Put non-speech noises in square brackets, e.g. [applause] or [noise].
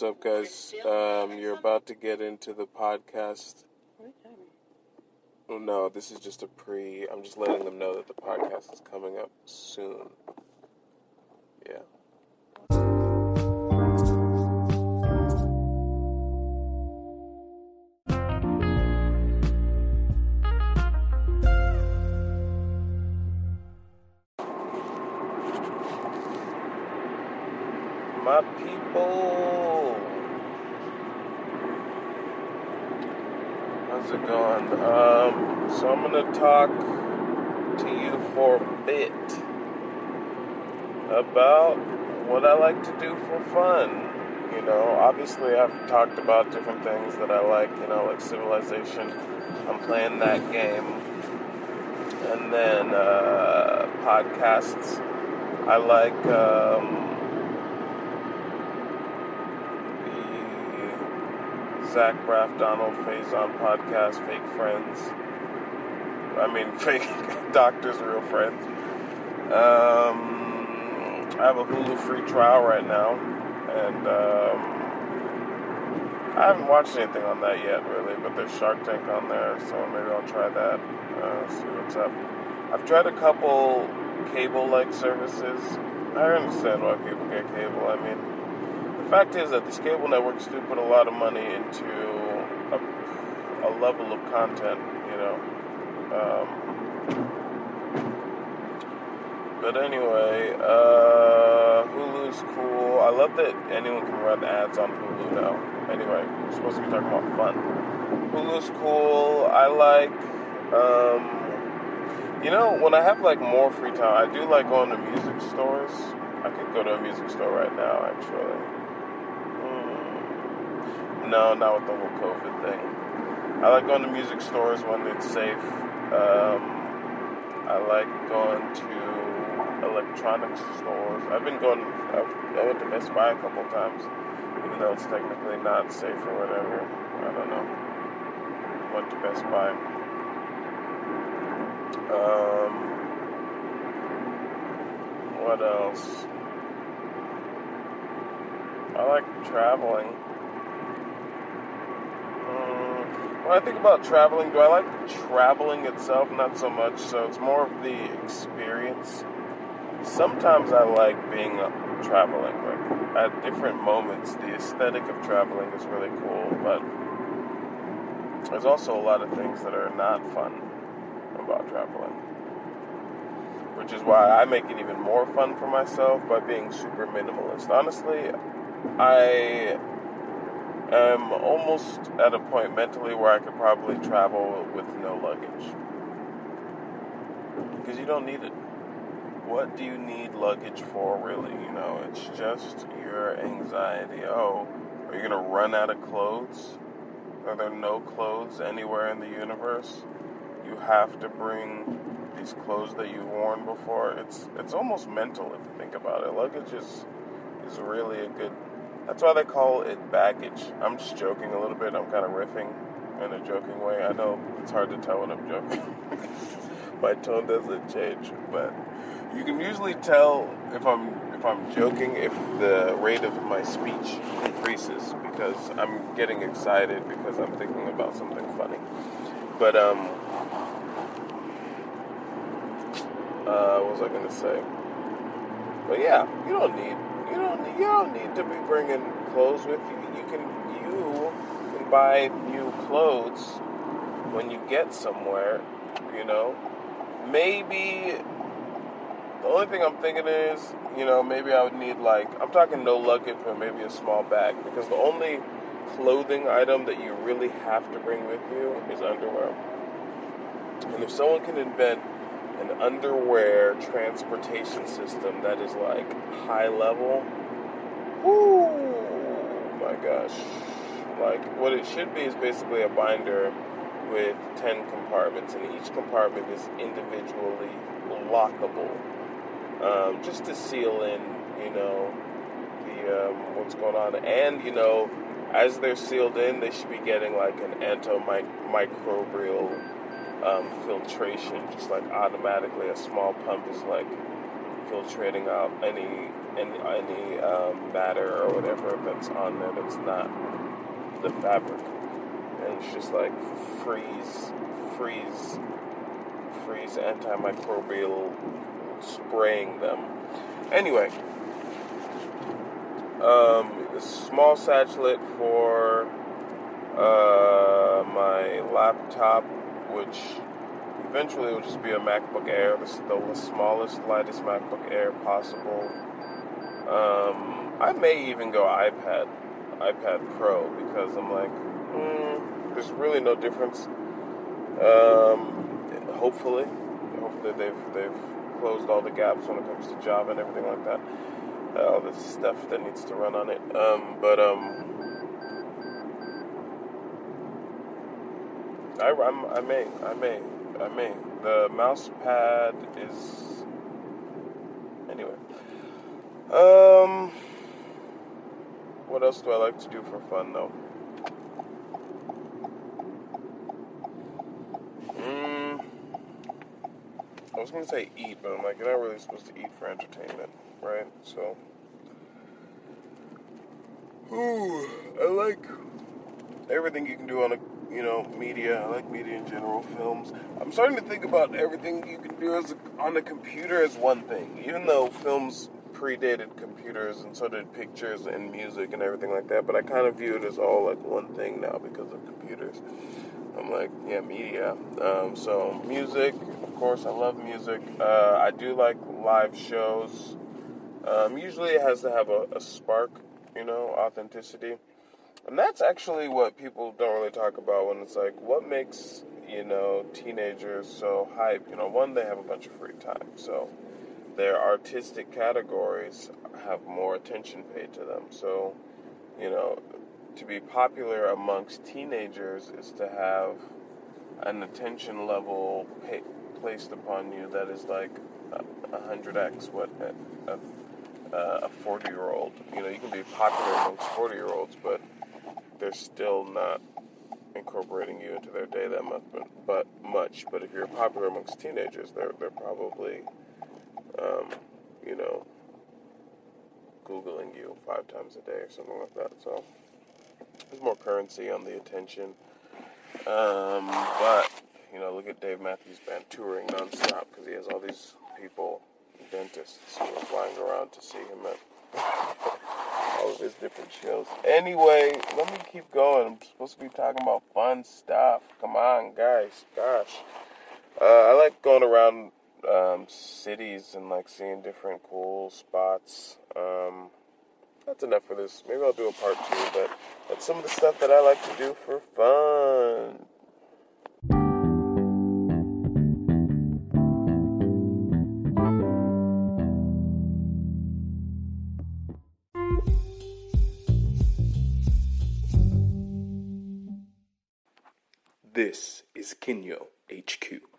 What's up, guys? Um, you're about to get into the podcast. Oh, no, this is just a pre. I'm just letting them know that the podcast is coming up soon. Yeah. My people. How's it going? Um, so I'm gonna talk to you for a bit about what I like to do for fun. You know, obviously I've talked about different things that I like. You know, like Civilization. I'm playing that game, and then uh, podcasts. I like. Um, Zach Braff Donald Faison podcast, Fake Friends. I mean, [laughs] fake doctors, real friends. Um, I have a Hulu free trial right now, and um, I haven't watched anything on that yet, really. But there's Shark Tank on there, so maybe I'll try that. Uh, see what's up. I've tried a couple cable-like services. I understand why people get cable. I mean fact is that these cable networks do put a lot of money into a, a level of content, you know. Um, but anyway, uh, Hulu's cool. I love that anyone can run ads on Hulu now. Anyway, we're supposed to be talking about fun. Hulu's cool. I like, um, you know, when I have like more free time, I do like going to music stores. I could go to a music store right now, actually. No, not with the whole COVID thing. I like going to music stores when it's safe. Um, I like going to electronics stores. I've been going. i've went to Best Buy a couple times, even though it's technically not safe or whatever. I don't know. Went to Best Buy. Um, what else? I like traveling. When I think about traveling, do I like traveling itself? Not so much. So it's more of the experience. Sometimes I like being traveling. Like at different moments, the aesthetic of traveling is really cool. But there's also a lot of things that are not fun about traveling. Which is why I make it even more fun for myself by being super minimalist. Honestly, I am almost at a point mentally where I could probably travel with no luggage. Because you don't need it. What do you need luggage for, really? You know, it's just your anxiety. Oh, are you going to run out of clothes? Are there no clothes anywhere in the universe? You have to bring these clothes that you've worn before. It's it's almost mental if you think about it. Luggage is is really a good that's why they call it baggage. I'm just joking a little bit. I'm kind of riffing in a joking way. I know it's hard to tell when I'm joking. [laughs] My tone doesn't change, but you can usually tell if I'm if I'm joking if the rate of my speech increases because I'm getting excited because I'm thinking about something funny. But um, uh, what was I gonna say? But yeah, you don't need you don't you don't need to be bringing clothes with you. You can you can buy new clothes when you get somewhere. You know, maybe the only thing I'm thinking is, you know, maybe I would need like I'm talking no luggage, but maybe a small bag because the only clothing item that you really have to bring with you is underwear. And if someone can invent an underwear transportation system that is like high level. Whoo, my gosh. Like, what it should be is basically a binder with 10 compartments, and each compartment is individually lockable. Um, just to seal in, you know, the um, what's going on. And, you know, as they're sealed in, they should be getting like an antimicrobial um, filtration, just like automatically a small pump is like filtrating out any any, any um, matter or whatever that's on there that's not the fabric. And it's just like freeze, freeze, freeze antimicrobial spraying them. Anyway, um, small satchel for uh, my laptop, which eventually will just be a MacBook Air, the, the smallest, lightest MacBook Air possible. Um, I may even go iPad, iPad Pro, because I'm like, mm, there's really no difference. Um, hopefully, hopefully they've they've closed all the gaps when it comes to Java and everything like that. Uh, all this stuff that needs to run on it. Um, but I, I'm, I may, I may, I may. The mouse pad is anyway. Um, what else do I like to do for fun though? Mm, I was gonna say eat, but I'm like, you're not really supposed to eat for entertainment, right? So, ooh, I like everything you can do on a you know, media. I like media in general, films. I'm starting to think about everything you can do as a, on a computer as one thing. Even though films predated computers and so did pictures and music and everything like that, but I kind of view it as all like one thing now because of computers. I'm like, yeah, media. Um, so music, of course, I love music. Uh, I do like live shows. Um, usually, it has to have a, a spark, you know, authenticity. And that's actually what people don't really talk about when it's like, what makes, you know, teenagers so hype? You know, one, they have a bunch of free time. So their artistic categories have more attention paid to them. So, you know, to be popular amongst teenagers is to have an attention level pay, placed upon you that is like a hundred x what a, a, a forty year old. You know, you can be popular amongst forty year olds, but they're still not incorporating you into their day that much. But, but much. But if you're popular amongst teenagers, they're they're probably, um, you know, googling you five times a day or something like that. So there's more currency on the attention. Um, but you know, look at Dave Matthews Band touring nonstop because he has all these people, dentists, who are flying around to see him at all of his different shows. Anyway, let me keep going. I'm supposed to be talking about fun stuff. Come on, guys. Gosh. Uh, I like going around um, cities and like seeing different cool spots. Um, that's enough for this. Maybe I'll do a part two, but that's some of the stuff that I like to do for fun. This is Kinyo HQ.